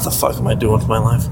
What the fuck am I doing with my life?